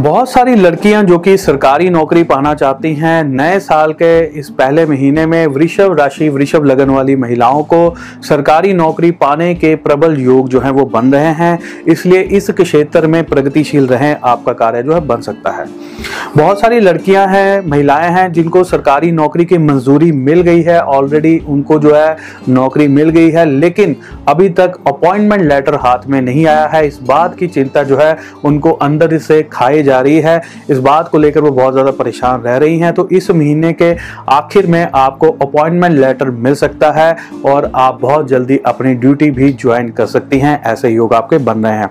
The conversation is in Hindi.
बहुत सारी लड़कियाँ जो कि सरकारी नौकरी पाना चाहती हैं, नए साल के इस पहले महीने में वृषभ राशि, वृषभ लगन वाली महिलाओं को सरकारी नौकरी पाने के प्रबल योग जो है वो बन रहे हैं। इसलिए इस क्षेत्र में प्रगतिशील रहें आपका कार्य जो है बन सकता है। बहुत सारी लड़कियाँ हैं, महिलाएँ हैं, जिनको सरकारी नौकरी की मंजूरी मिल गई है ऑलरेडी उनको जो है नौकरी मिल गई है, लेकिन अभी तक अपॉइंटमेंट लेटर हाथ में नहीं आया है। इस बात की चिंता जो है उनको अंदर से खाई जा रही है। इस बात को लेकर वो बहुत ज़्यादा परेशान रह रही हैं। तो इस महीने के आखिर में आपको अपॉइंटमेंट लेटर मिल सकता है और आप बहुत जल्दी अपनी ड्यूटी भी ज्वाइन कर सकती हैं, ऐसे योग आपके बन रहे हैं।